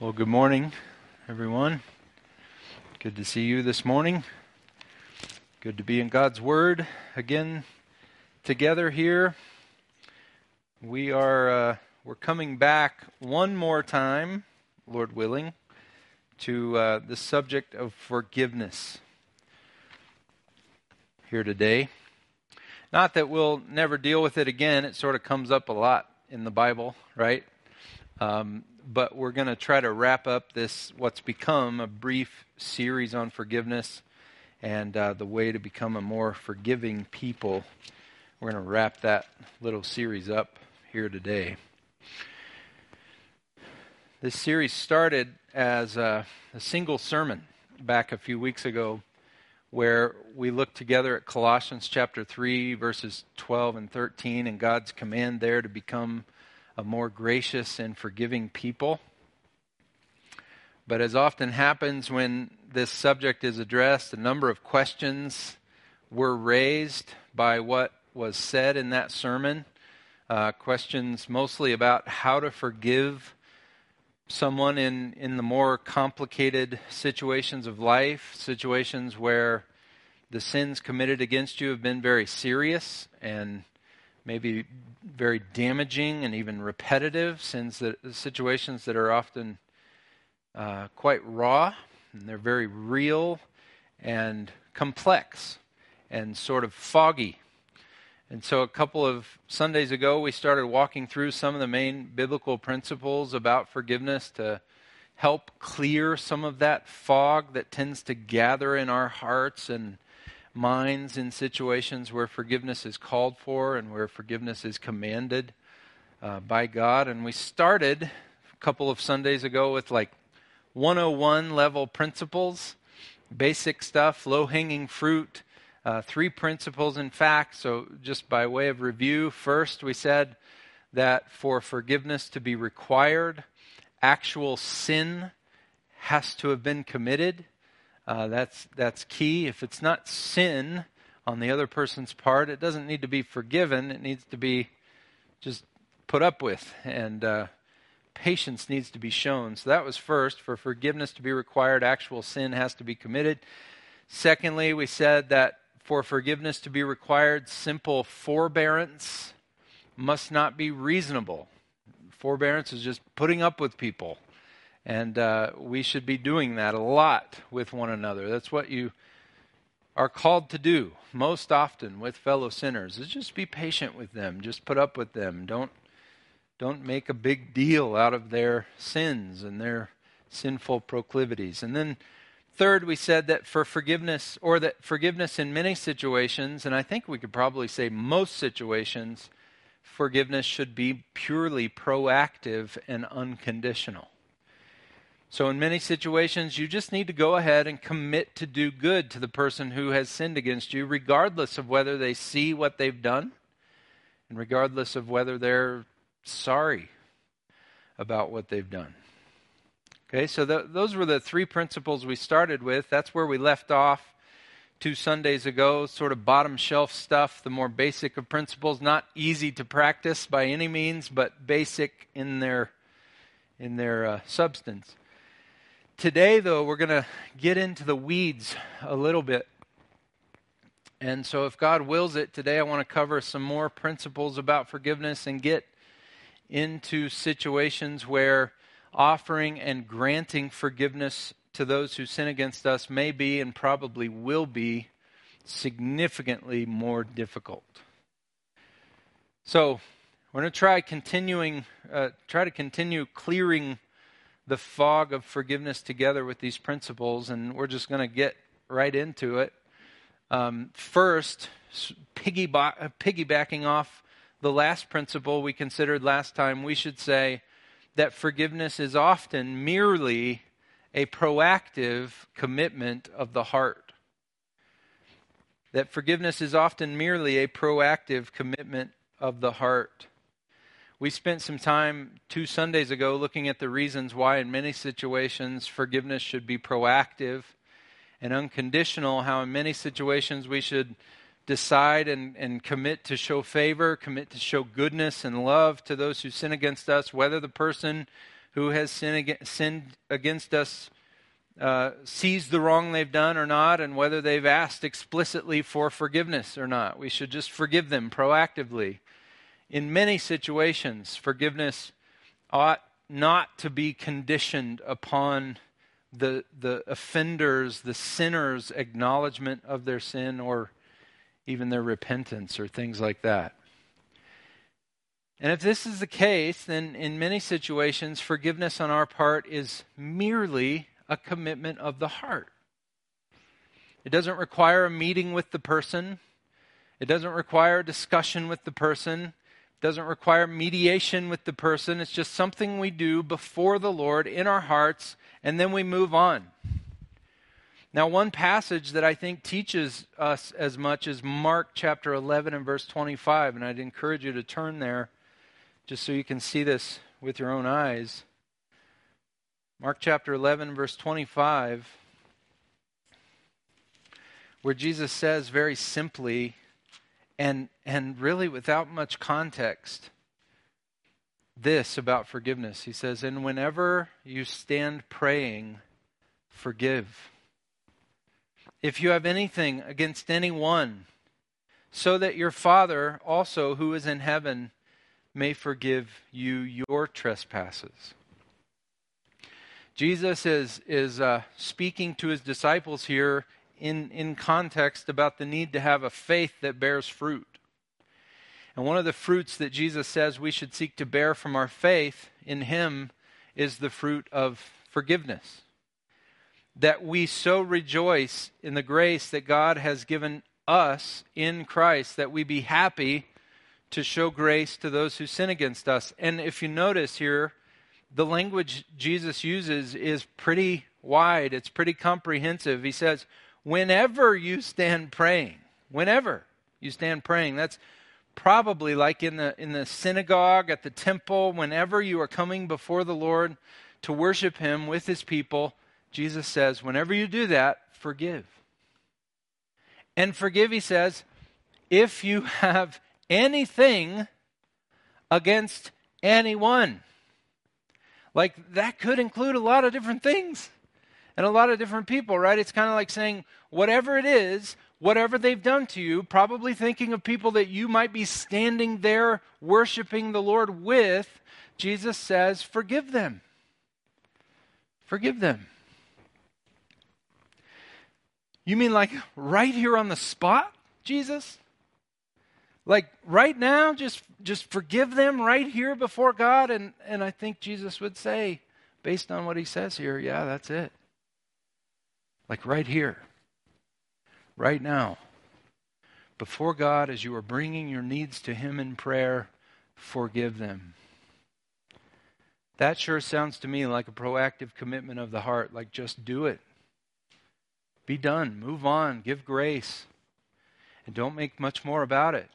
Well, good morning, everyone. Good to see you this morning. Good to be in God's Word again together here. We are uh, we're coming back one more time, Lord willing, to uh, the subject of forgiveness here today. Not that we'll never deal with it again. It sort of comes up a lot in the Bible, right? Um, but we're going to try to wrap up this, what's become a brief series on forgiveness and uh, the way to become a more forgiving people. We're going to wrap that little series up here today. This series started as a, a single sermon back a few weeks ago where we looked together at Colossians chapter 3, verses 12 and 13, and God's command there to become a more gracious and forgiving people. But as often happens when this subject is addressed, a number of questions were raised by what was said in that sermon. Uh, questions mostly about how to forgive someone in, in the more complicated situations of life, situations where the sins committed against you have been very serious and maybe very damaging and even repetitive sins that situations that are often uh, quite raw and they're very real and complex and sort of foggy. And so, a couple of Sundays ago, we started walking through some of the main biblical principles about forgiveness to help clear some of that fog that tends to gather in our hearts and minds in situations where forgiveness is called for and where forgiveness is commanded uh, by God. And we started a couple of Sundays ago with like 101 level principles, basic stuff, low hanging fruit. Uh, three principles, in fact. So, just by way of review, first we said that for forgiveness to be required, actual sin has to have been committed. Uh, that's, that's key. If it's not sin on the other person's part, it doesn't need to be forgiven. It needs to be just put up with. And uh, patience needs to be shown. So that was first. For forgiveness to be required, actual sin has to be committed. Secondly, we said that for forgiveness to be required, simple forbearance must not be reasonable. Forbearance is just putting up with people. And uh, we should be doing that a lot with one another. That's what you are called to do most often with fellow sinners is just be patient with them. Just put up with them. Don't don't make a big deal out of their sins and their sinful proclivities. And then third we said that for forgiveness or that forgiveness in many situations and i think we could probably say most situations forgiveness should be purely proactive and unconditional so, in many situations, you just need to go ahead and commit to do good to the person who has sinned against you, regardless of whether they see what they've done and regardless of whether they're sorry about what they've done. Okay, so th- those were the three principles we started with. That's where we left off two Sundays ago, sort of bottom shelf stuff, the more basic of principles, not easy to practice by any means, but basic in their in their uh, substance. Today, though, we're going to get into the weeds a little bit. And so, if God wills it, today I want to cover some more principles about forgiveness and get into situations where offering and granting forgiveness to those who sin against us may be and probably will be significantly more difficult. So, we're going to try continuing, uh, try to continue clearing the fog of forgiveness together with these principles, and we're just going to get right into it. Um, first, piggybacking off the last principle we considered last time, we should say that forgiveness is often merely a proactive commitment of the heart. That forgiveness is often merely a proactive commitment of the heart. We spent some time two Sundays ago looking at the reasons why, in many situations, forgiveness should be proactive and unconditional, how, in many situations, we should decide and, and commit to show favor, commit to show goodness and love to those who sin against us, whether the person who has sinned, against us uh, sees the wrong they've done or not, and whether they've asked explicitly for forgiveness or not. We should just forgive them proactively. In many situations, forgiveness ought not to be conditioned upon the, the offender's, the sinner's acknowledgement of their sin or even their repentance or things like that. And if this is the case, then in many situations, forgiveness on our part is merely a commitment of the heart. It doesn't require a meeting with the person, it doesn't require a discussion with the person, doesn't require mediation with the person. It's just something we do before the Lord in our hearts, and then we move on. Now, one passage that I think teaches us as much is Mark chapter 11 and verse 25, and I'd encourage you to turn there just so you can see this with your own eyes. Mark chapter 11, verse 25, where Jesus says very simply and, and really without much context this about forgiveness. He says, And whenever you stand praying, forgive. If you have anything against anyone, so that your Father also, who is in heaven, may forgive you your trespasses. Jesus is, is uh, speaking to his disciples here in, in context about the need to have a faith that bears fruit. And one of the fruits that Jesus says we should seek to bear from our faith in him is the fruit of forgiveness. That we so rejoice in the grace that God has given us in Christ that we be happy to show grace to those who sin against us. And if you notice here, the language Jesus uses is pretty wide, it's pretty comprehensive. He says, whenever you stand praying, whenever you stand praying, that's probably like in the in the synagogue at the temple whenever you are coming before the Lord to worship him with his people Jesus says whenever you do that forgive and forgive he says if you have anything against anyone. Like that could include a lot of different things and a lot of different people, right? It's kind of like saying, whatever it is, whatever they've done to you, probably thinking of people that you might be standing there worshiping the Lord with, Jesus says, forgive them. Forgive them. You mean like right here on the spot, Jesus? like right now just just forgive them right here before god and and i think jesus would say based on what he says here yeah that's it like right here right now before god as you are bringing your needs to him in prayer forgive them. That sure sounds to me like a proactive commitment of the heart like just do it. Be done. Move on. Give grace. And don't make much more about it.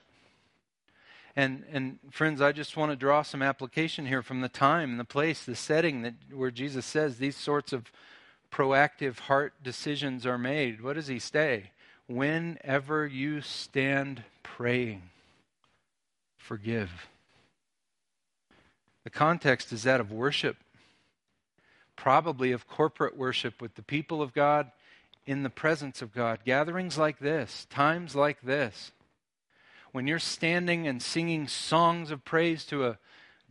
And, and friends, I just want to draw some application here from the time the place, the setting that where Jesus says these sorts of proactive heart decisions are made. What does he say? Whenever you stand praying, forgive. The context is that of worship, probably of corporate worship with the people of God in the presence of God. Gatherings like this, times like this when you're standing and singing songs of praise to a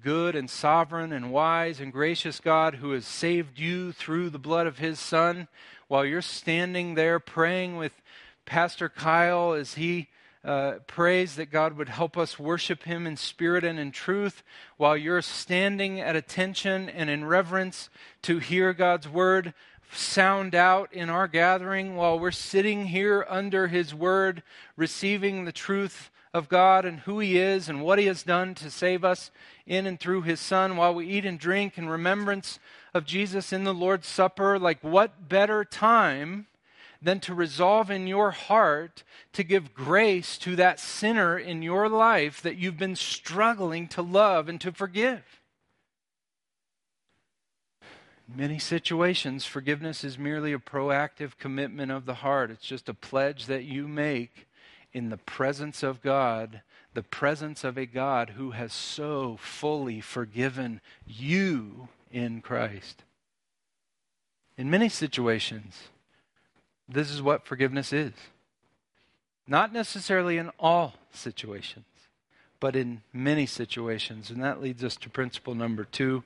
good and sovereign and wise and gracious God who has saved you through the blood of his Son, while you're standing there praying with Pastor Kyle as he uh, prays that God would help us worship him in spirit and in truth, while you're standing at attention and in reverence to hear God's word sound out in our gathering, while we're sitting here under his word, receiving the truth of God and who He is and what He has done to save us in and through His Son while we eat and drink in remembrance of Jesus in the Lord's Supper. Like, what better time than to resolve in your heart to give grace to that sinner in your life that you've been struggling to love and to forgive? In many situations, forgiveness is merely a proactive commitment of the heart. It's just a pledge that you make in the presence of God, the presence of a God who has so fully forgiven you in Christ. In many situations, this is what forgiveness is. Not necessarily in all situations, but in many situations. And that leads us to principle number two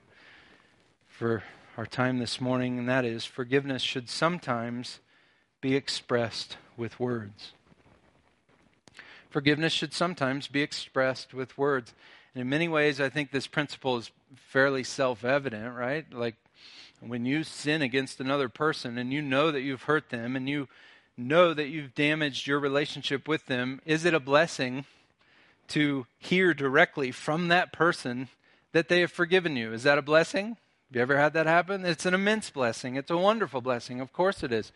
for our time this morning, and that is forgiveness should sometimes be expressed with words. Forgiveness should sometimes be expressed with words. And in many ways, I think this principle is fairly self evident, right? Like when you sin against another person and you know that you've hurt them and you know that you've damaged your relationship with them, is it a blessing to hear directly from that person that they have forgiven you? Is that a blessing? Have you ever had that happen? It's an immense blessing. It's a wonderful blessing. Of course it is.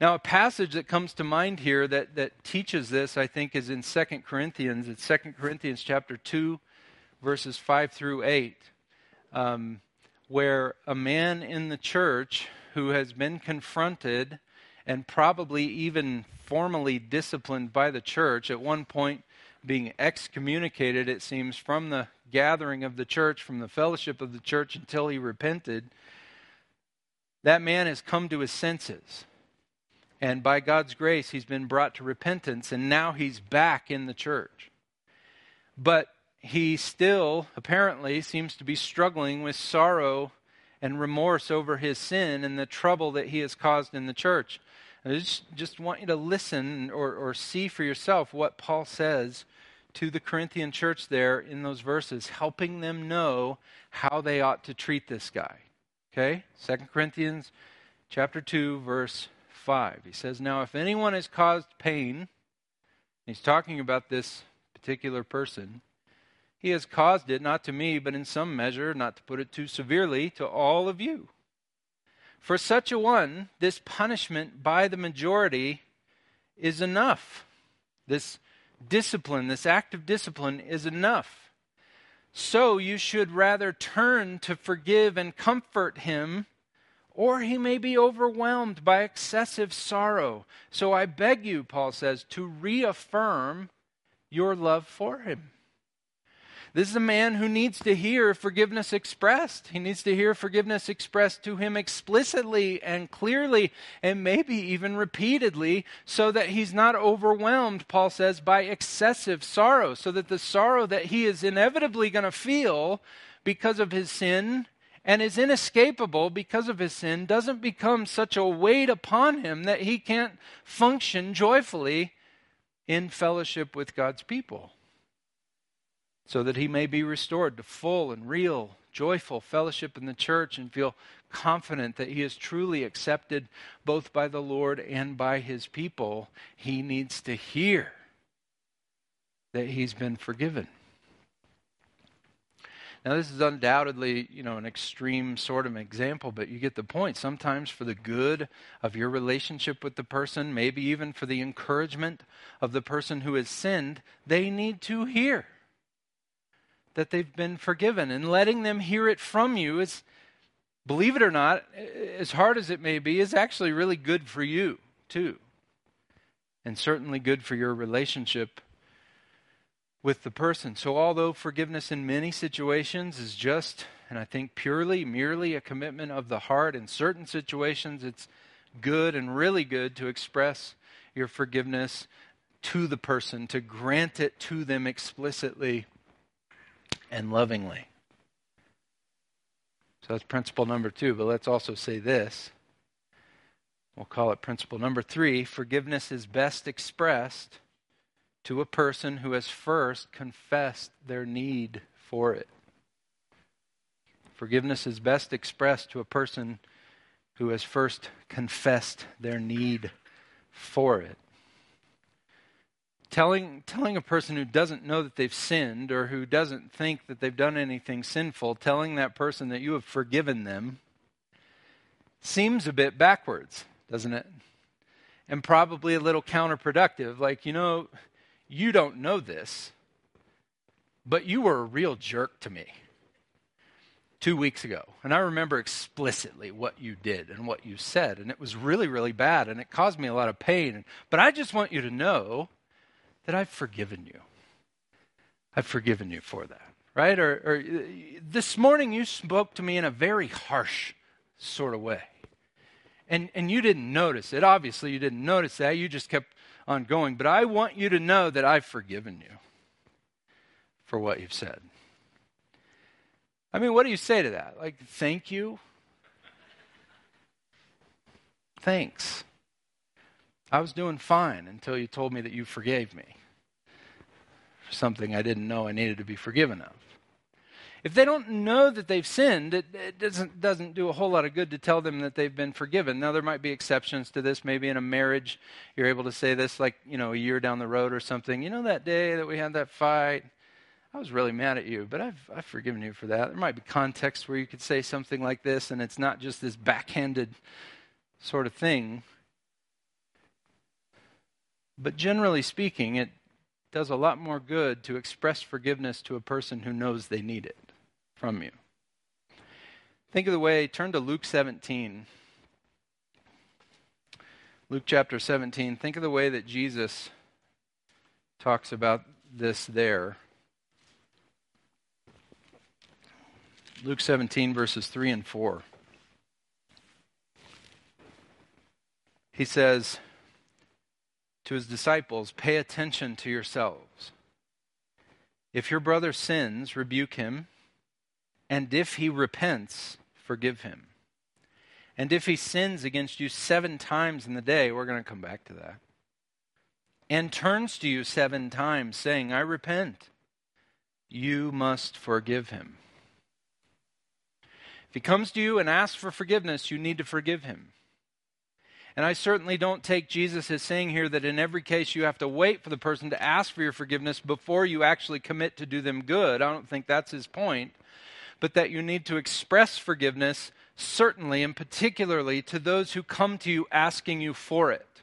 Now, a passage that comes to mind here that, that teaches this, I think, is in 2 Corinthians. It's 2 Corinthians chapter 2, verses 5 through 8, um, where a man in the church who has been confronted and probably even formally disciplined by the church, at one point being excommunicated, it seems, from the gathering of the church, from the fellowship of the church until he repented, that man has come to his senses. And by God's grace, he's been brought to repentance, and now he's back in the church. But he still, apparently, seems to be struggling with sorrow and remorse over his sin and the trouble that he has caused in the church. I just, just want you to listen or, or see for yourself what Paul says to the Corinthian church there in those verses, helping them know how they ought to treat this guy. Okay? Second Corinthians chapter 2, verse 5. He says, Now if anyone has caused pain, he's talking about this particular person, he has caused it not to me, but in some measure, not to put it too severely, to all of you. For such a one, this punishment by the majority is enough. This discipline, this act of discipline, is enough. So you should rather turn to forgive and comfort him, or he may be overwhelmed by excessive sorrow. So I beg you, Paul says, to reaffirm your love for him. This is a man who needs to hear forgiveness expressed. He needs to hear forgiveness expressed to him explicitly and clearly, and maybe even repeatedly, so that he's not overwhelmed, Paul says, by excessive sorrow, so that the sorrow that he is inevitably going to feel because of his sin and is inescapable because of his sin doesn't become such a weight upon him that he can't function joyfully in fellowship with God's people so that he may be restored to full and real, joyful fellowship in the church and feel confident that he is truly accepted both by the Lord and by his people, he needs to hear that he's been forgiven. Now, this is undoubtedly, you know, an extreme sort of example, but you get the point. Sometimes for the good of your relationship with the person, maybe even for the encouragement of the person who has sinned, they need to hear that they've been forgiven. And letting them hear it from you is, believe it or not, as hard as it may be, is actually really good for you, too. And certainly good for your relationship with the person. So, although forgiveness in many situations is just, and I think purely, merely a commitment of the heart, in certain situations it's good and really good to express your forgiveness to the person, to grant it to them explicitly and lovingly. So that's principle number two, but let's also say this. We'll call it principle number three forgiveness is best expressed to a person who has first confessed their need for it. Forgiveness is best expressed to a person who has first confessed their need for it telling, telling a person who doesn't know that they've sinned or who doesn't think that they've done anything sinful, telling that person that you have forgiven them seems a bit backwards, doesn't it? And probably a little counterproductive. Like, you know, you don't know this, but you were a real jerk to me two weeks ago. And I remember explicitly what you did and what you said. And it was really, really bad. And it caused me a lot of pain. But I just want you to know that I've forgiven you. I've forgiven you for that, right? Or, or this morning you spoke to me in a very harsh sort of way. And, and you didn't notice it. Obviously, you didn't notice that. You just kept on going. But I want you to know that I've forgiven you for what you've said. I mean, what do you say to that? Like, thank you? Thanks. I was doing fine until you told me that you forgave me for something I didn't know I needed to be forgiven of. If they don't know that they've sinned, it, it, doesn't, doesn't do a whole lot of good to tell them that they've been forgiven. Now, there might be exceptions to this. Maybe in a marriage, you're able to say this like, you know, a year down the road or something. You know, that day that we had that fight, I was really mad at you, but I've, I've forgiven you for that. There might be context where you could say something like this, and it's not just this backhanded sort of thing. But generally speaking, it does a lot more good to express forgiveness to a person who knows they need it from you. Think of the way, turn to Luke 17. Luke chapter 17. Think of the way that Jesus talks about this there. Luke 17, verses 3 and 4. He says to his disciples, Pay attention to yourselves. If your brother sins, rebuke him and if he repents, forgive him. And if he sins against you seven times in the day, we're going to come back to that, and turns to you seven times, saying, I repent, you must forgive him. If he comes to you and asks for forgiveness, you need to forgive him. And I certainly don't take Jesus as saying here that in every case you have to wait for the person to ask for your forgiveness before you actually commit to do them good. I don't think that's his point but that you need to express forgiveness, certainly and particularly to those who come to you asking you for it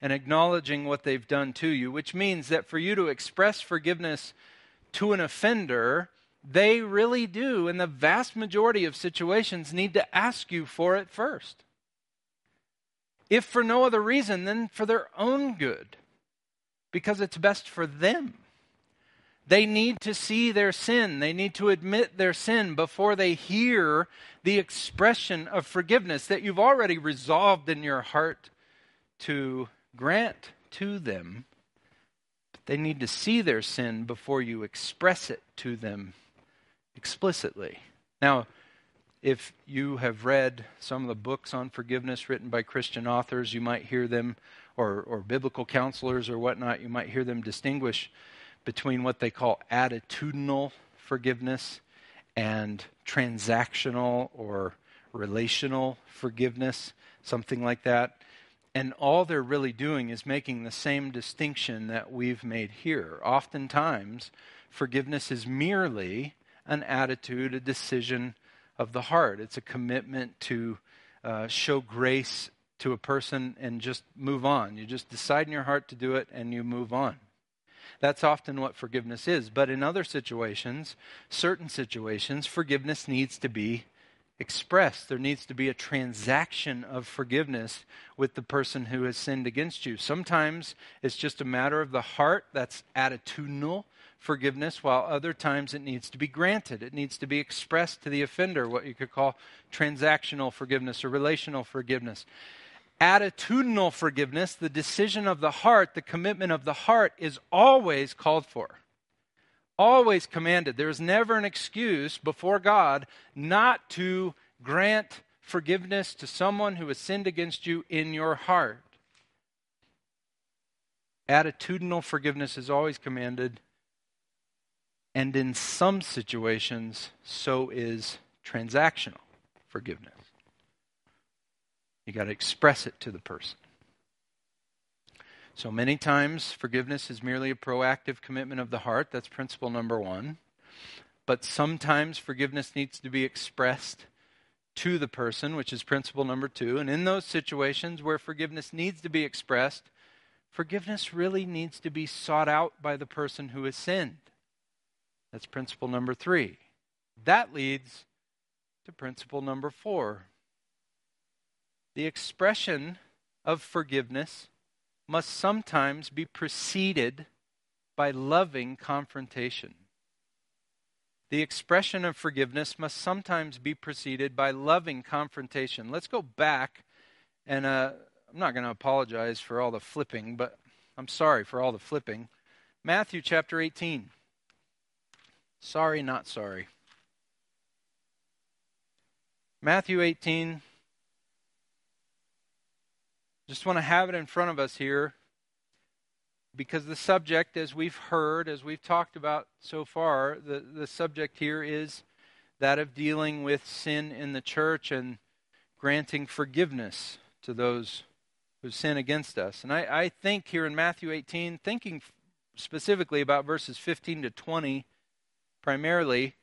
and acknowledging what they've done to you, which means that for you to express forgiveness to an offender, they really do, in the vast majority of situations, need to ask you for it first. If for no other reason than for their own good, because it's best for them. They need to see their sin. They need to admit their sin before they hear the expression of forgiveness that you've already resolved in your heart to grant to them. But they need to see their sin before you express it to them explicitly. Now, if you have read some of the books on forgiveness written by Christian authors, you might hear them, or, or biblical counselors or whatnot, you might hear them distinguish between what they call attitudinal forgiveness and transactional or relational forgiveness, something like that. And all they're really doing is making the same distinction that we've made here. Oftentimes, forgiveness is merely an attitude, a decision of the heart. It's a commitment to uh, show grace to a person and just move on. You just decide in your heart to do it and you move on. That's often what forgiveness is. But in other situations, certain situations, forgiveness needs to be expressed. There needs to be a transaction of forgiveness with the person who has sinned against you. Sometimes it's just a matter of the heart, that's attitudinal forgiveness, while other times it needs to be granted. It needs to be expressed to the offender, what you could call transactional forgiveness or relational forgiveness attitudinal forgiveness, the decision of the heart, the commitment of the heart, is always called for, always commanded. There is never an excuse before God not to grant forgiveness to someone who has sinned against you in your heart. Attitudinal forgiveness is always commanded, and in some situations, so is transactional forgiveness. You got to express it to the person. So many times, forgiveness is merely a proactive commitment of the heart. That's principle number one. But sometimes forgiveness needs to be expressed to the person, which is principle number two. And in those situations where forgiveness needs to be expressed, forgiveness really needs to be sought out by the person who has sinned. That's principle number three. That leads to principle number four the expression of forgiveness must sometimes be preceded by loving confrontation. The expression of forgiveness must sometimes be preceded by loving confrontation. Let's go back, and uh, I'm not going to apologize for all the flipping, but I'm sorry for all the flipping. Matthew chapter 18. Sorry, not sorry. Matthew 18. Just want to have it in front of us here because the subject, as we've heard, as we've talked about so far, the, the subject here is that of dealing with sin in the church and granting forgiveness to those who sin against us. And I, I think here in Matthew 18, thinking specifically about verses 15 to 20 primarily,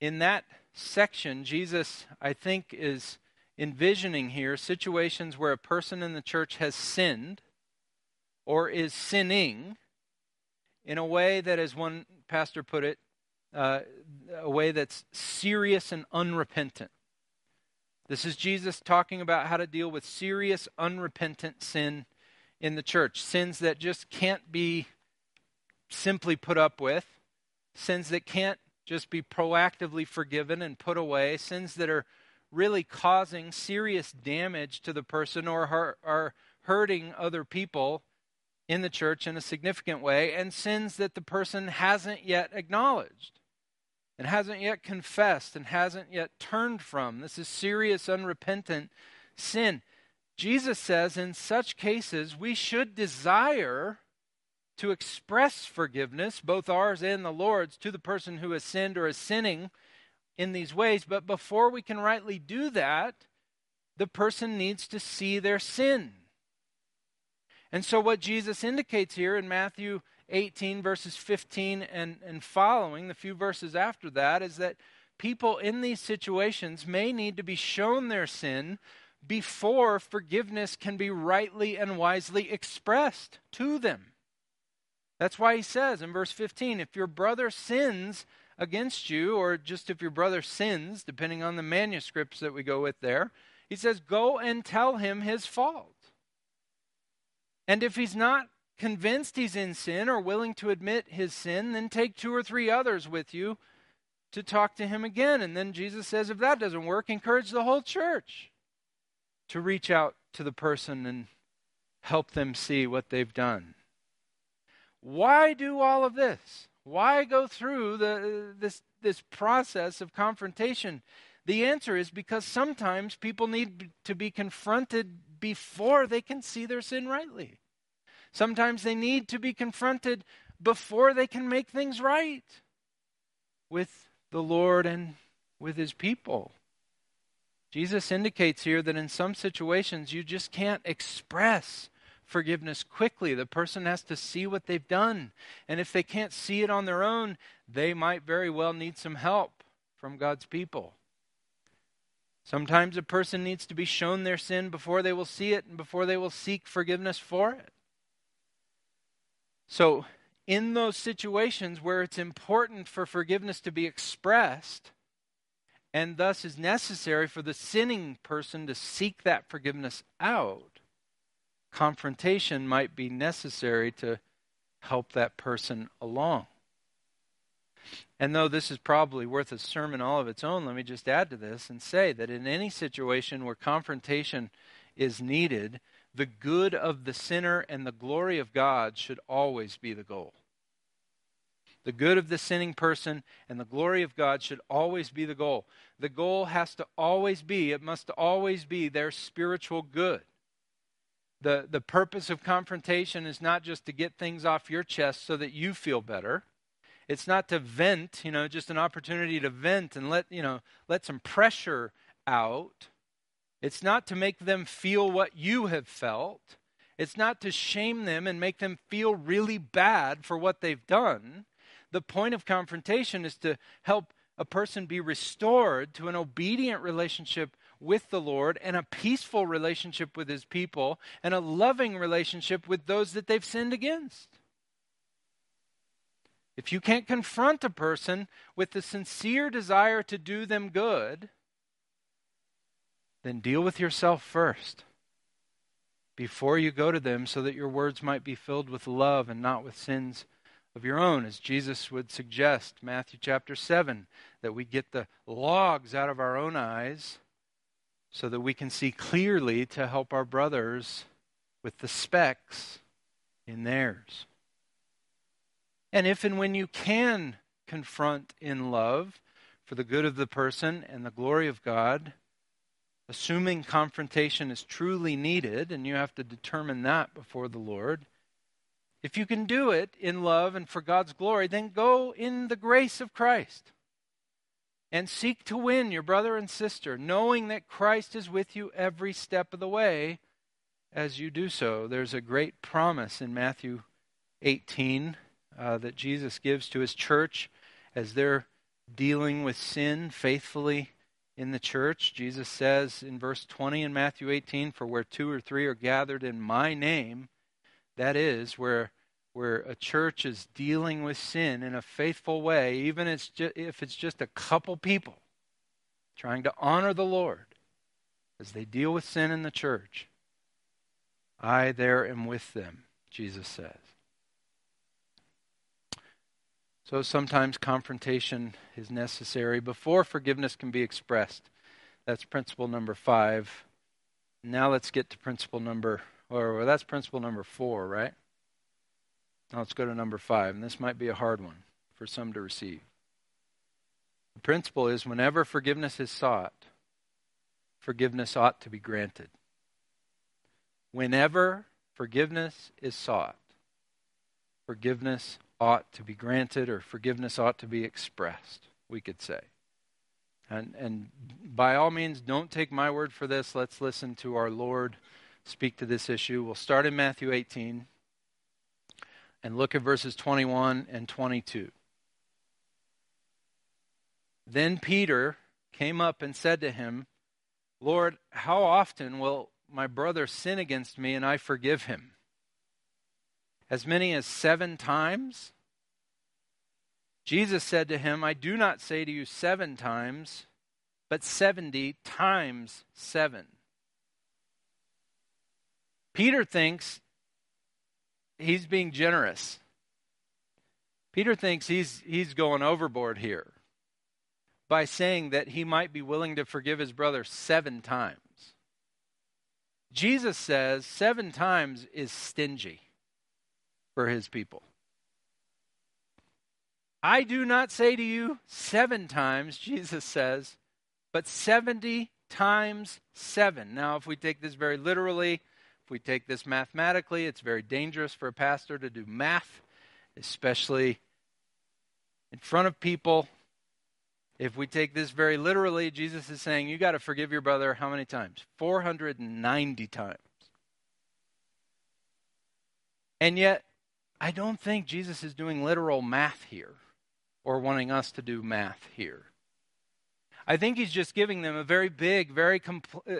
in that section, Jesus, I think, is envisioning here situations where a person in the church has sinned or is sinning in a way that, as one pastor put it, uh, a way that's serious and unrepentant. This is Jesus talking about how to deal with serious, unrepentant sin in the church. Sins that just can't be simply put up with, sins that can't just be proactively forgiven and put away, sins that are really causing serious damage to the person or are hurting other people in the church in a significant way and sins that the person hasn't yet acknowledged and hasn't yet confessed and hasn't yet turned from. This is serious, unrepentant sin. Jesus says in such cases we should desire to express forgiveness, both ours and the Lord's, to the person who has sinned or is sinning in these ways. But before we can rightly do that, the person needs to see their sin. And so, what Jesus indicates here in Matthew 18, verses 15 and, and following, the few verses after that, is that people in these situations may need to be shown their sin before forgiveness can be rightly and wisely expressed to them. That's why he says in verse 15 if your brother sins against you, or just if your brother sins, depending on the manuscripts that we go with there, he says, go and tell him his fault. And if he's not convinced he's in sin or willing to admit his sin, then take two or three others with you to talk to him again. And then Jesus says, if that doesn't work, encourage the whole church to reach out to the person and help them see what they've done. Why do all of this? Why go through the, this, this process of confrontation? The answer is because sometimes people need to be confronted before they can see their sin rightly. Sometimes they need to be confronted before they can make things right with the Lord and with his people. Jesus indicates here that in some situations you just can't express forgiveness quickly. The person has to see what they've done. And if they can't see it on their own, they might very well need some help from God's people. Sometimes a person needs to be shown their sin before they will see it and before they will seek forgiveness for it. So, in those situations where it's important for forgiveness to be expressed, and thus is necessary for the sinning person to seek that forgiveness out, confrontation might be necessary to help that person along. And though this is probably worth a sermon all of its own, let me just add to this and say that in any situation where confrontation is needed, the good of the sinner and the glory of God should always be the goal. The good of the sinning person and the glory of God should always be the goal. The goal has to always be, it must always be their spiritual good. The, the purpose of confrontation is not just to get things off your chest so that you feel better. It's not to vent, you know, just an opportunity to vent and let, you know, let some pressure out. It's not to make them feel what you have felt. It's not to shame them and make them feel really bad for what they've done. The point of confrontation is to help a person be restored to an obedient relationship with the Lord and a peaceful relationship with his people and a loving relationship with those that they've sinned against. If you can't confront a person with the sincere desire to do them good, then deal with yourself first. before you go to them so that your words might be filled with love and not with sins of your own, as Jesus would suggest, Matthew chapter 7, that we get the logs out of our own eyes so that we can see clearly to help our brothers with the specks in theirs. And if and when you can confront in love for the good of the person and the glory of God, assuming confrontation is truly needed, and you have to determine that before the Lord. If you can do it in love and for God's glory, then go in the grace of Christ and seek to win your brother and sister, knowing that Christ is with you every step of the way as you do so. There's a great promise in Matthew 18 uh, that Jesus gives to his church as they're dealing with sin faithfully in the church. Jesus says in verse 20 in Matthew 18, For where two or three are gathered in my name, that is, where, where a church is dealing with sin in a faithful way, even if it's just a couple people trying to honor the Lord as they deal with sin in the church, I there am with them, Jesus says. So sometimes confrontation is necessary before forgiveness can be expressed. That's principle number five. Now let's get to principle number, or well, that's principle number four, right? Now let's go to number five, and this might be a hard one for some to receive. The principle is whenever forgiveness is sought, forgiveness ought to be granted. Whenever forgiveness is sought, forgiveness ought to be granted or forgiveness ought to be expressed, we could say. And, and by all means, don't take my word for this. Let's listen to our Lord speak to this issue. We'll start in Matthew 18 and look at verses 21 and 22. Then Peter came up and said to him, Lord, how often will my brother sin against me and I forgive him? as many as seven times? Jesus said to him, I do not say to you seven times, but seventy times seven. Peter thinks he's being generous. Peter thinks he's, he's going overboard here by saying that he might be willing to forgive his brother seven times. Jesus says seven times is stingy for his people. I do not say to you seven times, Jesus says, but 70 times seven. Now, if we take this very literally, if we take this mathematically, it's very dangerous for a pastor to do math, especially in front of people. If we take this very literally, Jesus is saying you got to forgive your brother how many times? 490 times. And yet, I don't think Jesus is doing literal math here or wanting us to do math here. I think he's just giving them a very big, very uh,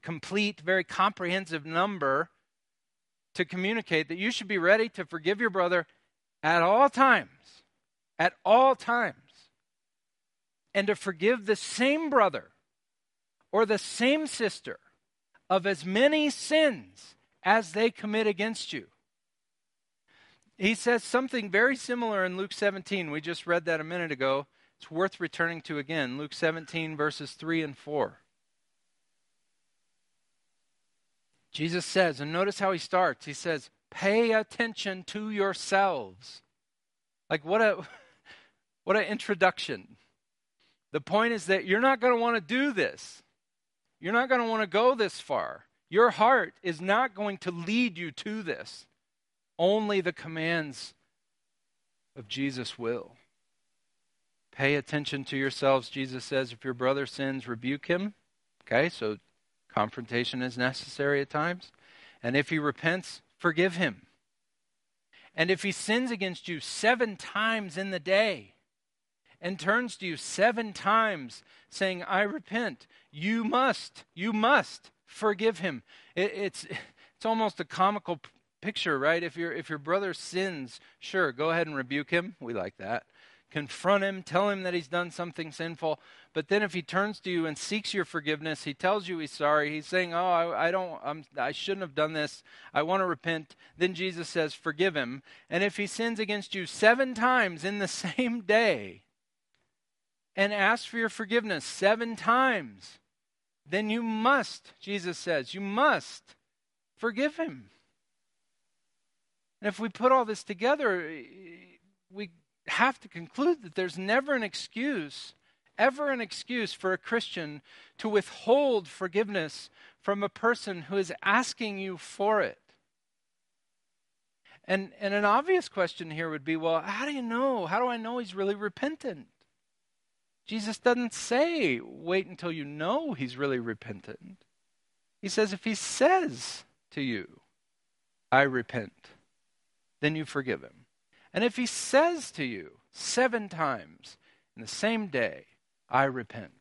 complete, very comprehensive number to communicate that you should be ready to forgive your brother at all times. At all times. And to forgive the same brother or the same sister of as many sins as they commit against you. He says something very similar in Luke 17. We just read that a minute ago. It's worth returning to again. Luke 17, verses 3 and 4. Jesus says, and notice how he starts. He says, Pay attention to yourselves. Like, what a. What an introduction. The point is that you're not going to want to do this. You're not going to want to go this far. Your heart is not going to lead you to this. Only the commands of Jesus will. Pay attention to yourselves. Jesus says, if your brother sins, rebuke him. Okay, so confrontation is necessary at times. And if he repents, forgive him. And if he sins against you seven times in the day and turns to you seven times saying, I repent, you must, you must forgive him. It, it's, it's almost a comical picture, right? If your if your brother sins, sure, go ahead and rebuke him. We like that. Confront him, tell him that he's done something sinful. But then if he turns to you and seeks your forgiveness, he tells you he's sorry. He's saying, "Oh, I, I don't, I'm, I shouldn't have done this. I want to repent." Then Jesus says, "Forgive him." And if he sins against you seven times in the same day, and asks for your forgiveness seven times, then you must, Jesus says, you must forgive him. And if we put all this together, we have to conclude that there's never an excuse, ever an excuse for a Christian to withhold forgiveness from a person who is asking you for it. And, and an obvious question here would be well, how do you know? How do I know he's really repentant? Jesus doesn't say, wait until you know he's really repentant. He says, if he says to you, I repent, then you forgive him. And if he says to you seven times in the same day, I repent,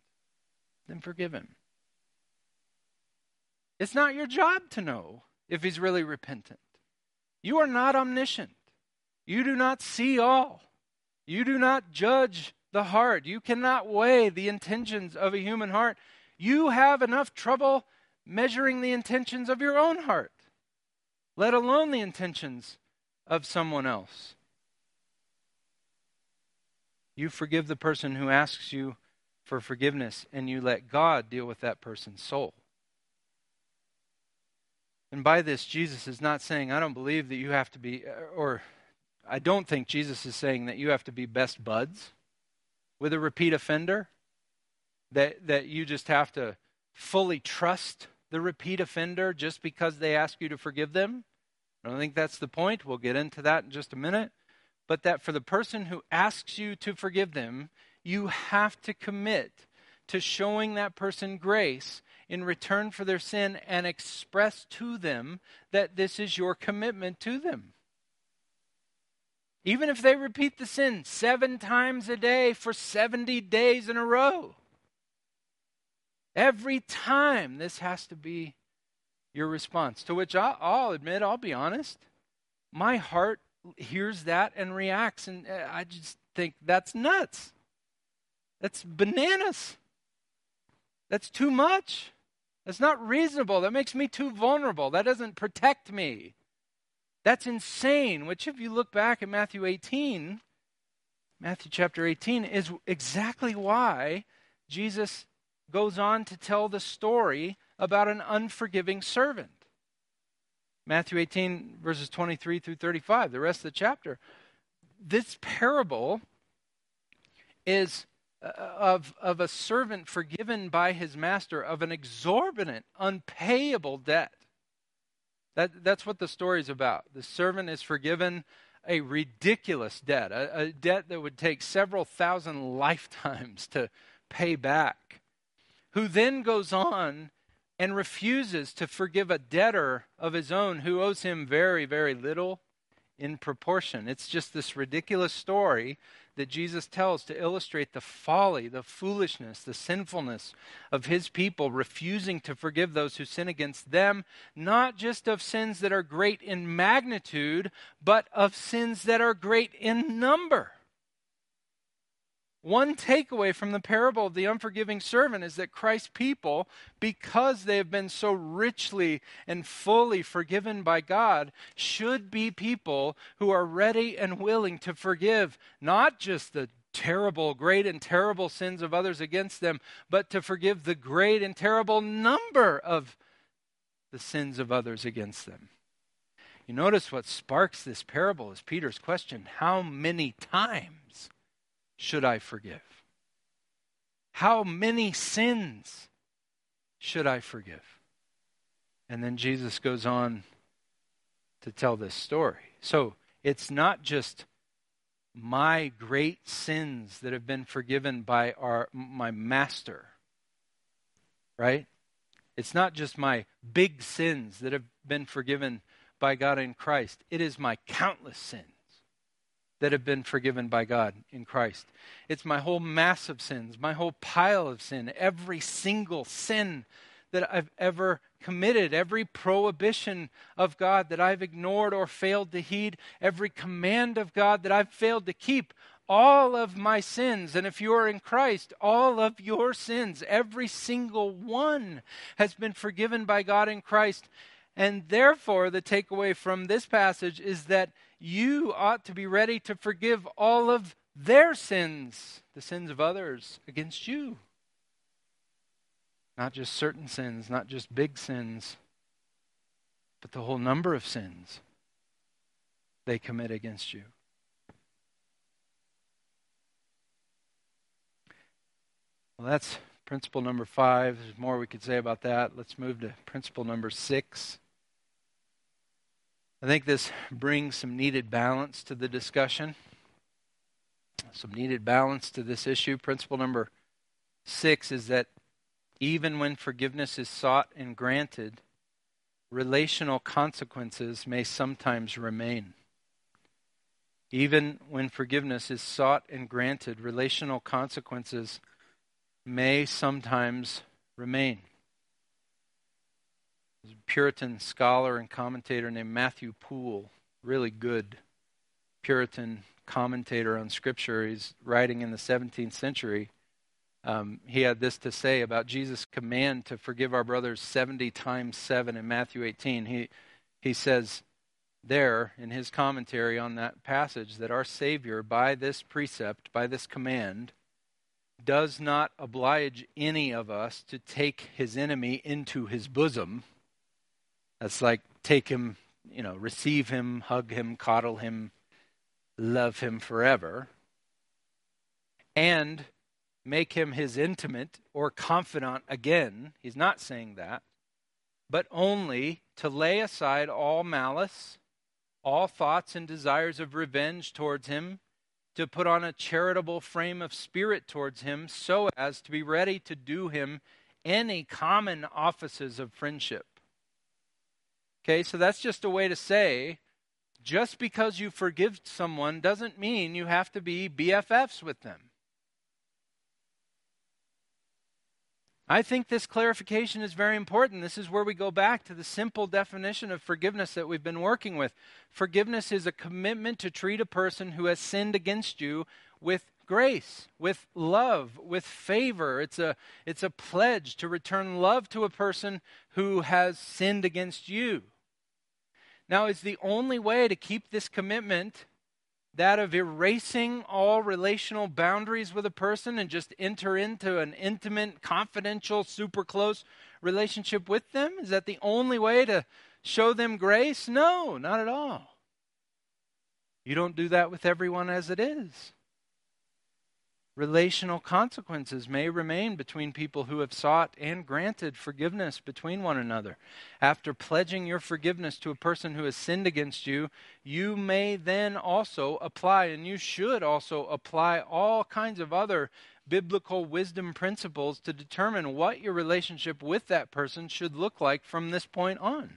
then forgive him. It's not your job to know if he's really repentant. You are not omniscient. You do not see all. You do not judge the heart. You cannot weigh the intentions of a human heart. You have enough trouble measuring the intentions of your own heart, let alone the intentions of someone else. You forgive the person who asks you for forgiveness, and you let God deal with that person's soul. And by this, Jesus is not saying, I don't believe that you have to be, or I don't think Jesus is saying that you have to be best buds with a repeat offender, that, that you just have to fully trust the repeat offender just because they ask you to forgive them. I don't think that's the point. We'll get into that in just a minute. But that for the person who asks you to forgive them, you have to commit to showing that person grace in return for their sin and express to them that this is your commitment to them. Even if they repeat the sin seven times a day for 70 days in a row. Every time, this has to be your response. To which I'll, admit, I'll be honest, my heart hears that and reacts, and uh, I just think that's nuts. That's bananas. That's too much. That's not reasonable. That makes me too vulnerable. That doesn't protect me. That's insane, which, if you look back at Matthew 18, Matthew chapter 18, is exactly why Jesus goes on to tell the story about an unforgiving servant. Matthew 18, verses 23 through 35, the rest of the chapter. This parable is uh, of, of a servant forgiven by his master of an exorbitant, unpayable debt. That, that's what the story is about. The servant is forgiven a ridiculous debt, a, a debt that would take several thousand lifetimes to pay back, who then goes on and refuses to forgive a debtor of his own who owes him very, very little in proportion. It's just this ridiculous story that Jesus tells to illustrate the folly, the foolishness, the sinfulness of his people refusing to forgive those who sin against them, not just of sins that are great in magnitude, but of sins that are great in number. One takeaway from the parable of the unforgiving servant is that Christ's people, because they have been so richly and fully forgiven by God, should be people who are ready and willing to forgive not just the terrible, great, and terrible sins of others against them, but to forgive the great and terrible number of the sins of others against them. You notice what sparks this parable is Peter's question how many times? Should I forgive? How many sins should I forgive? And then Jesus goes on to tell this story. So it's not just my great sins that have been forgiven by our my master. Right? It's not just my big sins that have been forgiven by God in Christ. It is my countless sins that have been forgiven by God in Christ. It's my whole mass of sins, my whole pile of sin, every single sin that I've ever committed, every prohibition of God that I've ignored or failed to heed, every command of God that I've failed to keep. all of my sins. And if you are in Christ, all of your sins, every single one, has been forgiven by God in Christ. And therefore, the takeaway from this passage is that you ought to be ready to forgive all of their sins, the sins of others against you. Not just certain sins, not just big sins, but the whole number of sins they commit against you. Well, that's principle number five. There's more we could say about that. Let's move to principle number six. I think this brings some needed balance to the discussion, some needed balance to this issue. Principle number six is that even when forgiveness is sought and granted, relational consequences may sometimes remain. Even when forgiveness is sought and granted, relational consequences may sometimes remain. There's a Puritan scholar and commentator named Matthew Poole, really good Puritan commentator on Scripture. He's writing in the 17th century. Um, he had this to say about Jesus' command to forgive our brothers 70 times 7 in Matthew 18. He, he says there in his commentary on that passage that our Savior, by this precept, by this command, does not oblige any of us to take his enemy into his bosom. That's like take him, you know, receive him, hug him, coddle him, love him forever, and make him his intimate or confidant again. He's not saying that, but only to lay aside all malice, all thoughts and desires of revenge towards him to put on a charitable frame of spirit towards him so as to be ready to do him any common offices of friendship. Okay, so that's just a way to say just because you forgive someone doesn't mean you have to be BFFs with them. I think this clarification is very important. This is where we go back to the simple definition of forgiveness that we've been working with. Forgiveness is a commitment to treat a person who has sinned against you with grace, with love, with favor. It's a, it's a pledge to return love to a person who has sinned against you. Now, is the only way to keep this commitment that of erasing all relational boundaries with a person and just enter into an intimate, confidential, super close relationship with them? Is that the only way to show them grace? No, not at all. You don't do that with everyone as it is relational consequences may remain between people who have sought and granted forgiveness between one another. After pledging your forgiveness to a person who has sinned against you, you may then also apply, and you should also apply, all kinds of other biblical wisdom principles to determine what your relationship with that person should look like from this point on.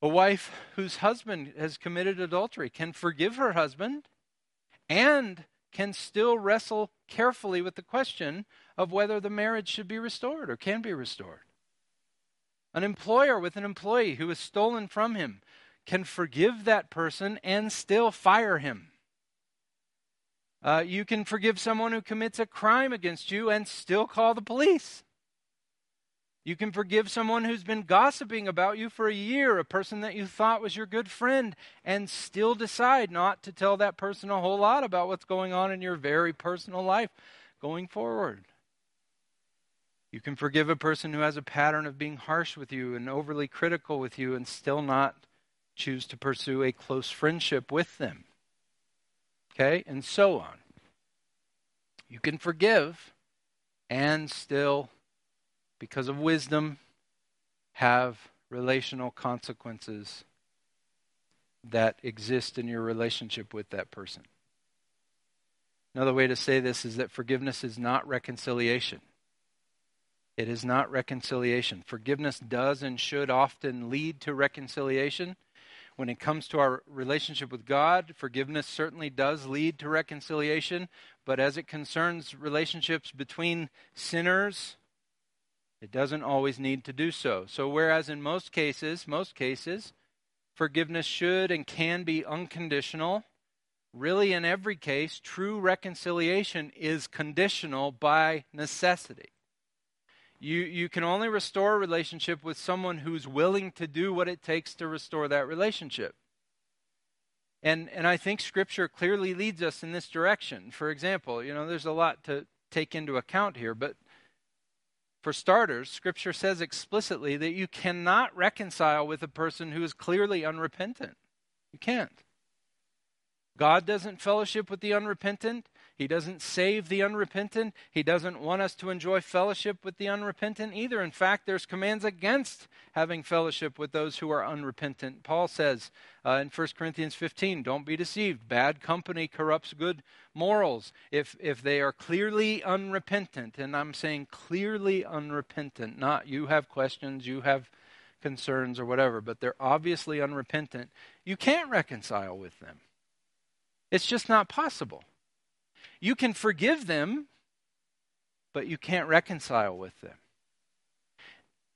A wife whose husband has committed adultery can forgive her husband and can still wrestle carefully with the question of whether the marriage should be restored or can be restored. An employer with an employee who is stolen from him can forgive that person and still fire him. Uh, you can forgive someone who commits a crime against you and still call the police. You can forgive someone who's been gossiping about you for a year, a person that you thought was your good friend, and still decide not to tell that person a whole lot about what's going on in your very personal life going forward. You can forgive a person who has a pattern of being harsh with you and overly critical with you and still not choose to pursue a close friendship with them. Okay? And so on. You can forgive and still because of wisdom, have relational consequences that exist in your relationship with that person. Another way to say this is that forgiveness is not reconciliation. It is not reconciliation. Forgiveness does and should often lead to reconciliation. When it comes to our relationship with God, forgiveness certainly does lead to reconciliation. But as it concerns relationships between sinners, it doesn't always need to do so. So, whereas in most cases, most cases, forgiveness should and can be unconditional, really in every case, true reconciliation is conditional by necessity. You, you can only restore a relationship with someone who's willing to do what it takes to restore that relationship. And, and I think Scripture clearly leads us in this direction. For example, you know, there's a lot to take into account here, but for starters, Scripture says explicitly that you cannot reconcile with a person who is clearly unrepentant. You can't. God doesn't fellowship with the unrepentant. He doesn't save the unrepentant. He doesn't want us to enjoy fellowship with the unrepentant either. In fact, there's commands against having fellowship with those who are unrepentant. Paul says uh, in 1 Corinthians 15, don't be deceived. Bad company corrupts good morals. If, if they are clearly unrepentant, and I'm saying clearly unrepentant, not you have questions, you have concerns or whatever, but they're obviously unrepentant, you can't reconcile with them. It's just not possible. You can forgive them, but you can't reconcile with them.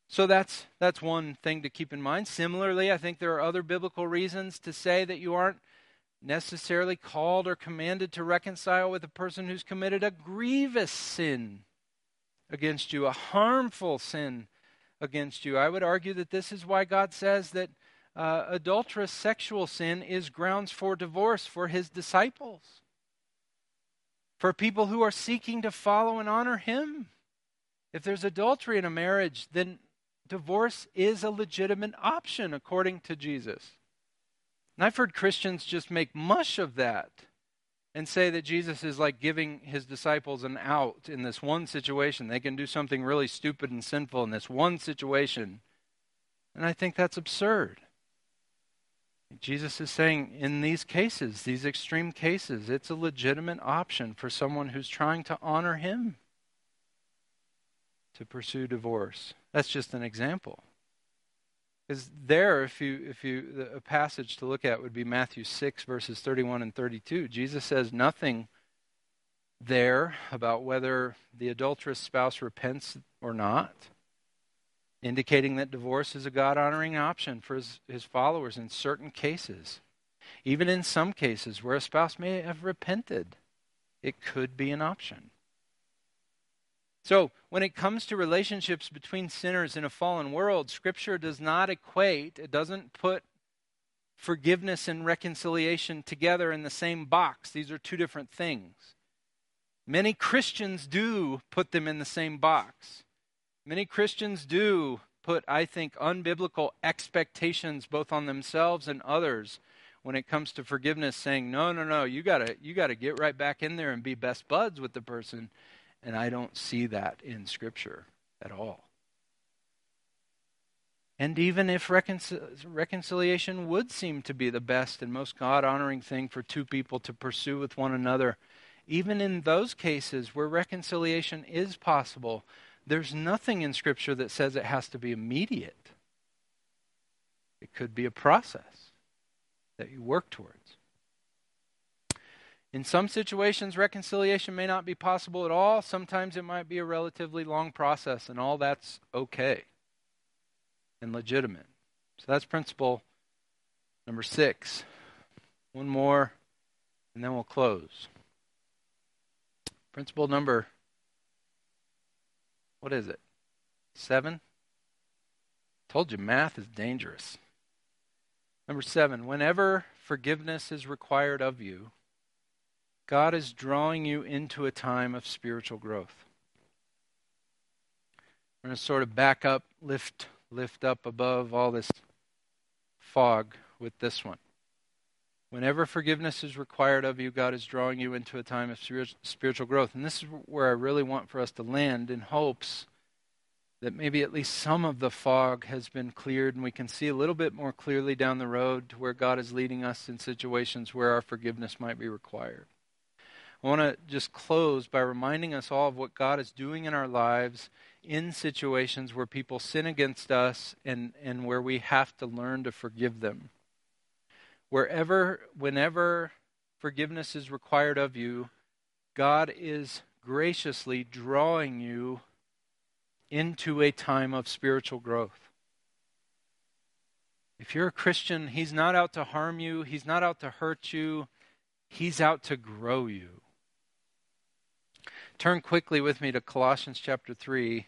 So that's that's one thing to keep in mind. Similarly, I think there are other biblical reasons to say that you aren't necessarily called or commanded to reconcile with a person who's committed a grievous sin against you, a harmful sin against you. I would argue that this is why God says that uh, adulterous sexual sin is grounds for divorce for his disciples, for people who are seeking to follow and honor him. If there's adultery in a marriage, then divorce is a legitimate option according to Jesus. And I've heard Christians just make mush of that and say that Jesus is like giving his disciples an out in this one situation. They can do something really stupid and sinful in this one situation. And I think that's absurd. Jesus is saying in these cases, these extreme cases, it's a legitimate option for someone who's trying to honor him to pursue divorce. That's just an example. Because there, if you, if you, a passage to look at would be Matthew 6, verses 31 and 32. Jesus says nothing there about whether the adulterous spouse repents or not indicating that divorce is a God honoring option for his, his followers in certain cases. Even in some cases where a spouse may have repented, it could be an option. So, when it comes to relationships between sinners in a fallen world, Scripture does not equate, it doesn't put forgiveness and reconciliation together in the same box. These are two different things. Many Christians do put them in the same box. Many Christians do put, I think, unbiblical expectations both on themselves and others when it comes to forgiveness, saying, No, no, no, you gotta you gotta get right back in there and be best buds with the person. And I don't see that in Scripture at all. And even if reconciliation would seem to be the best and most God honoring thing for two people to pursue with one another, even in those cases where reconciliation is possible, there's nothing in Scripture that says it has to be immediate. It could be a process that you work towards. In some situations, reconciliation may not be possible at all. Sometimes it might be a relatively long process, and all that's okay and legitimate. So that's principle number six. One more, and then we'll close. Principle number what is it? Seven? Told you math is dangerous. Number seven, whenever forgiveness is required of you, God is drawing you into a time of spiritual growth. We're going to sort of back up, lift, lift up above all this fog with this one. Whenever forgiveness is required of you, God is drawing you into a time of spiritual growth. And this is where I really want for us to land in hopes that maybe at least some of the fog has been cleared and we can see a little bit more clearly down the road to where God is leading us in situations where our forgiveness might be required. I want to just close by reminding us all of what God is doing in our lives in situations where people sin against us and, and where we have to learn to forgive them wherever, whenever forgiveness is required of you, God is graciously drawing you into a time of spiritual growth. If you're a Christian, He's not out to harm you, He's not out to hurt you. He's out to grow you. Turn quickly with me to Colossians chapter 3,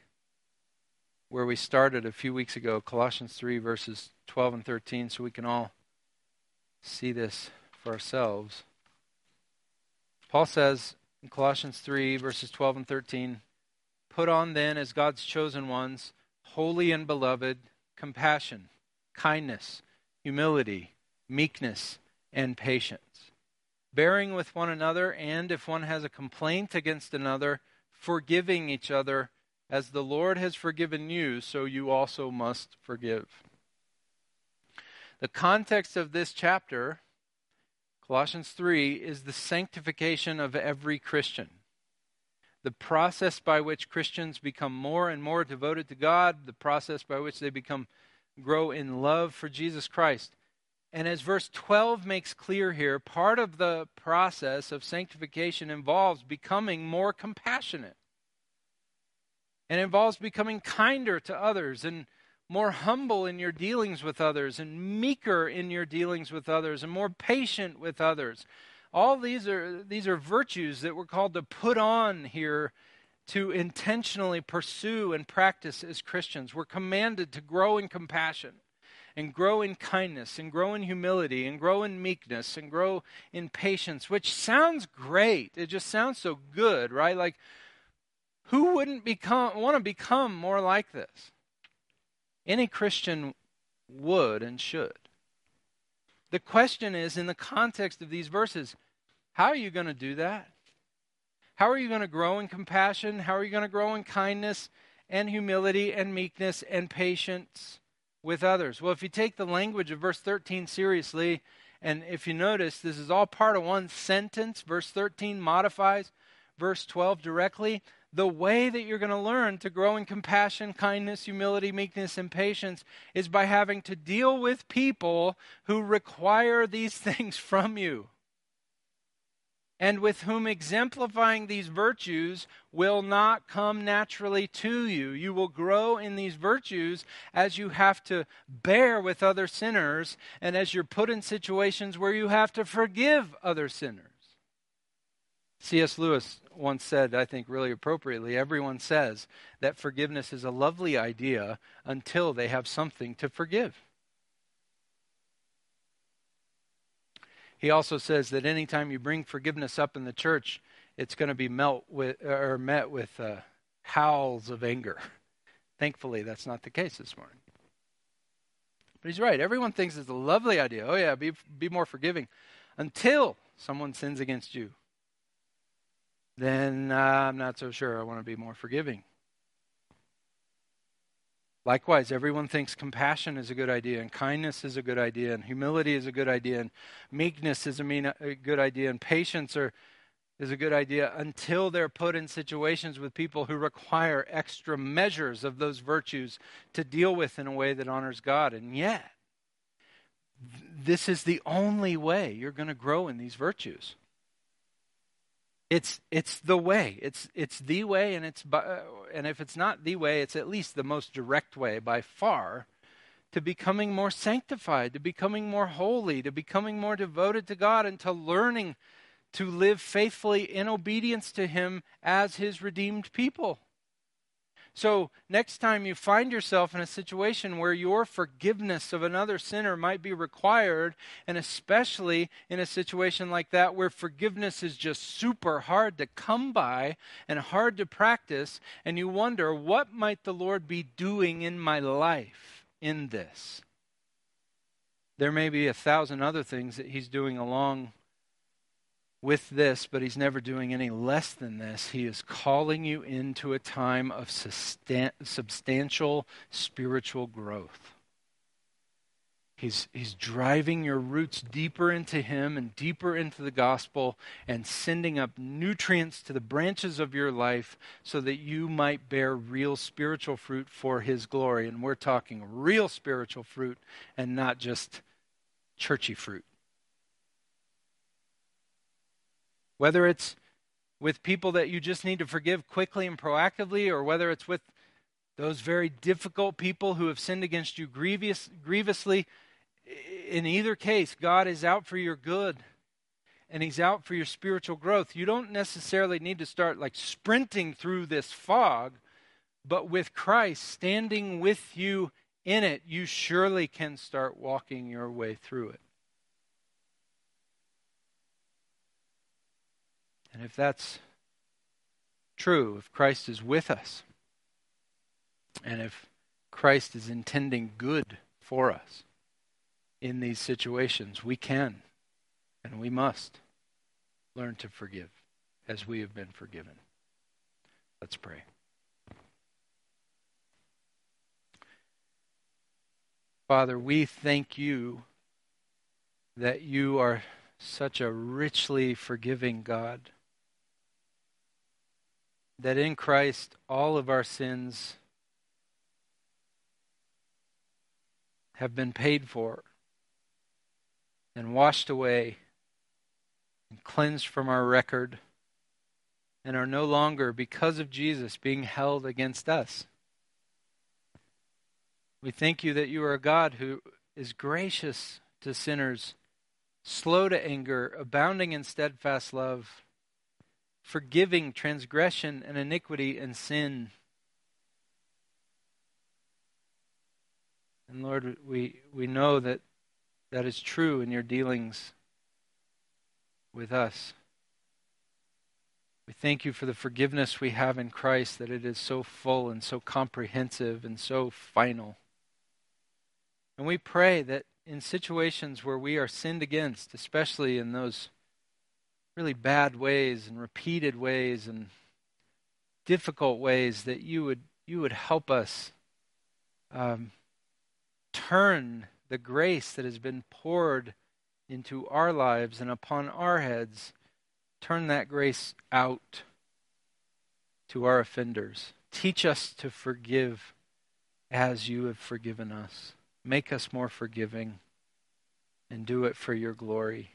where we started a few weeks ago. Colossians 3, verses 12 and 13, so we can all see this for ourselves. Paul says in Colossians 3, verses 12 and 13 Put on then, as God's chosen ones, holy and beloved, compassion, kindness, humility, meekness, and patience, bearing with one another, and if one has a complaint against another, forgiving each other, as the Lord has forgiven you, so you also must forgive. The context of this chapter, Colossians 3, is the sanctification of every Christian. The process by which Christians become more and more devoted to God, the process by which they become grow in love for Jesus Christ. And as verse 12 makes clear here, part of the process of sanctification involves becoming more compassionate. And involves becoming kinder to others and more humble in your dealings with others and meeker in your dealings with others and more patient with others. All these are these are virtues that we're called to put on here to intentionally pursue and practice as Christians. We're commanded to grow in compassion and grow in kindness and grow in humility and grow in meekness and grow in patience, which sounds great. It just sounds so good, right? Like who wouldn't become want to become more like this? Any Christian would and should. The question is, in the context of these verses, how are you going to do that? How are you going to grow in compassion? How are you going to grow in kindness and humility and meekness and patience with others? Well, if you take the language of verse 13 seriously, and if you notice, this is all part of one sentence. Verse 13 modifies verse 12 directly the way that you're going to learn to grow in compassion, kindness, humility, meekness, and patience is by having to deal with people who require these things from you. And with whom exemplifying these virtues will not come naturally to you. You will grow in these virtues as you have to bear with other sinners and as you're put in situations where you have to forgive other sinners. C.S. Lewis once said, I think really appropriately, everyone says that forgiveness is a lovely idea until they have something to forgive. He also says that anytime you bring forgiveness up in the church, it's going to be met with, or met with uh, howls of anger. Thankfully, that's not the case this morning. But he's right. Everyone thinks it's a lovely idea. Oh, yeah, be, be more forgiving until someone sins against you then uh, I'm not so sure I want to be more forgiving. Likewise, everyone thinks compassion is a good idea, and kindness is a good idea, and humility is a good idea, and meekness is a, mean, a good idea, and patience are, is a good idea until they're put in situations with people who require extra measures of those virtues to deal with in a way that honors God. And yet, this is the only way you're going to grow in these virtues. It's it's the way. It's it's the way, and it's by, and if it's not the way, it's at least the most direct way by far to becoming more sanctified, to becoming more holy, to becoming more devoted to God, and to learning to live faithfully in obedience to Him as His redeemed people. So, next time you find yourself in a situation where your forgiveness of another sinner might be required, and especially in a situation like that where forgiveness is just super hard to come by and hard to practice, and you wonder, what might the Lord be doing in my life in this? There may be a thousand other things that He's doing along with this, but he's never doing any less than this. He is calling you into a time of sustain, substantial spiritual growth. He's, he's driving your roots deeper into Him and deeper into the gospel and sending up nutrients to the branches of your life so that you might bear real spiritual fruit for His glory. And we're talking real spiritual fruit and not just churchy fruit. Whether it's with people that you just need to forgive quickly and proactively, or whether it's with those very difficult people who have sinned against you grievous, grievously, in either case, God is out for your good. and He's out for your spiritual growth. You don't necessarily need to start like sprinting through this fog, but with Christ standing with you in it, you surely can start walking your way through it. And if that's true, if Christ is with us, and if Christ is intending good for us in these situations, we can and we must learn to forgive as we have been forgiven. Let's pray. Father, we thank you that you are such a richly forgiving God. That in Christ all of our sins have been paid for and washed away and cleansed from our record and are no longer, because of Jesus, being held against us. We thank you that you are a God who is gracious to sinners, slow to anger, abounding in steadfast love, forgiving transgression and iniquity and sin And Lord, we, we know that that is true in your dealings with us. We thank you for the forgiveness we have in Christ, that it is so full and so comprehensive and so final. And we pray that in situations where we are sinned against, especially in those really bad ways and repeated ways and difficult ways, that you would you would help us um, turn the grace that has been poured into our lives and upon our heads, turn that grace out to our offenders. Teach us to forgive as you have forgiven us. Make us more forgiving and do it for your glory.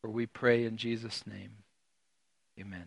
For we pray in Jesus' name. Amen.